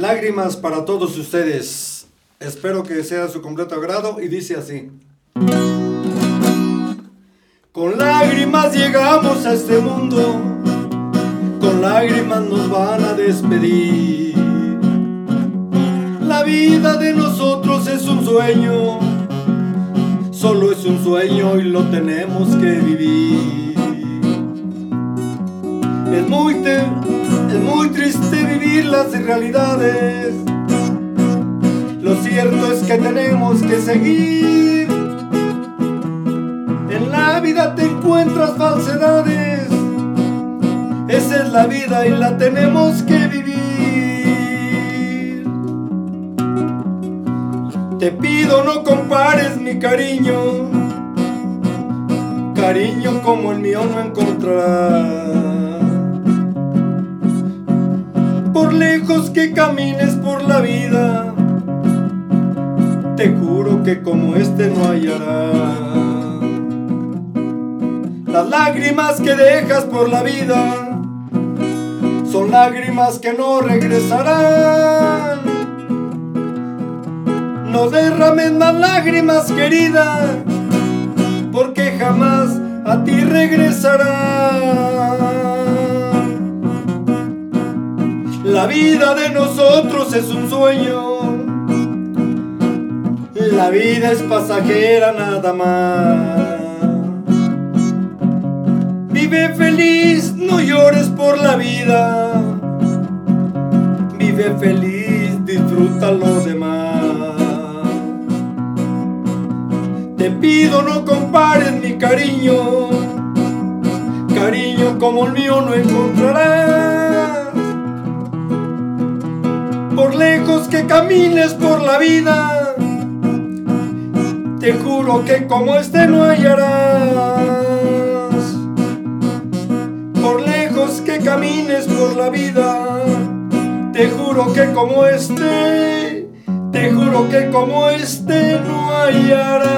Lágrimas para todos ustedes. Espero que sea su completo agrado y dice así. Con lágrimas llegamos a este mundo, con lágrimas nos van a despedir. La vida de nosotros es un sueño, solo es un sueño y lo tenemos que vivir. Es muy, es muy triste vivir las realidades. Lo cierto es que tenemos que seguir. En la vida te encuentras falsedades. Esa es la vida y la tenemos que vivir. Te pido no compares mi cariño. Cariño como el mío no encontrarás. Lejos que camines por la vida, te juro que como este no hallarás. Las lágrimas que dejas por la vida son lágrimas que no regresarán. No derrames más lágrimas, querida, porque jamás a ti regresarán. Vida de nosotros es un sueño. La vida es pasajera nada más. Vive feliz, no llores por la vida. Vive feliz, disfruta lo demás. Te pido no compares mi cariño. Cariño como el mío no encontrarás camines por la vida, te juro que como este no hallarás. Por lejos que camines por la vida, te juro que como este, te juro que como este no hallarás.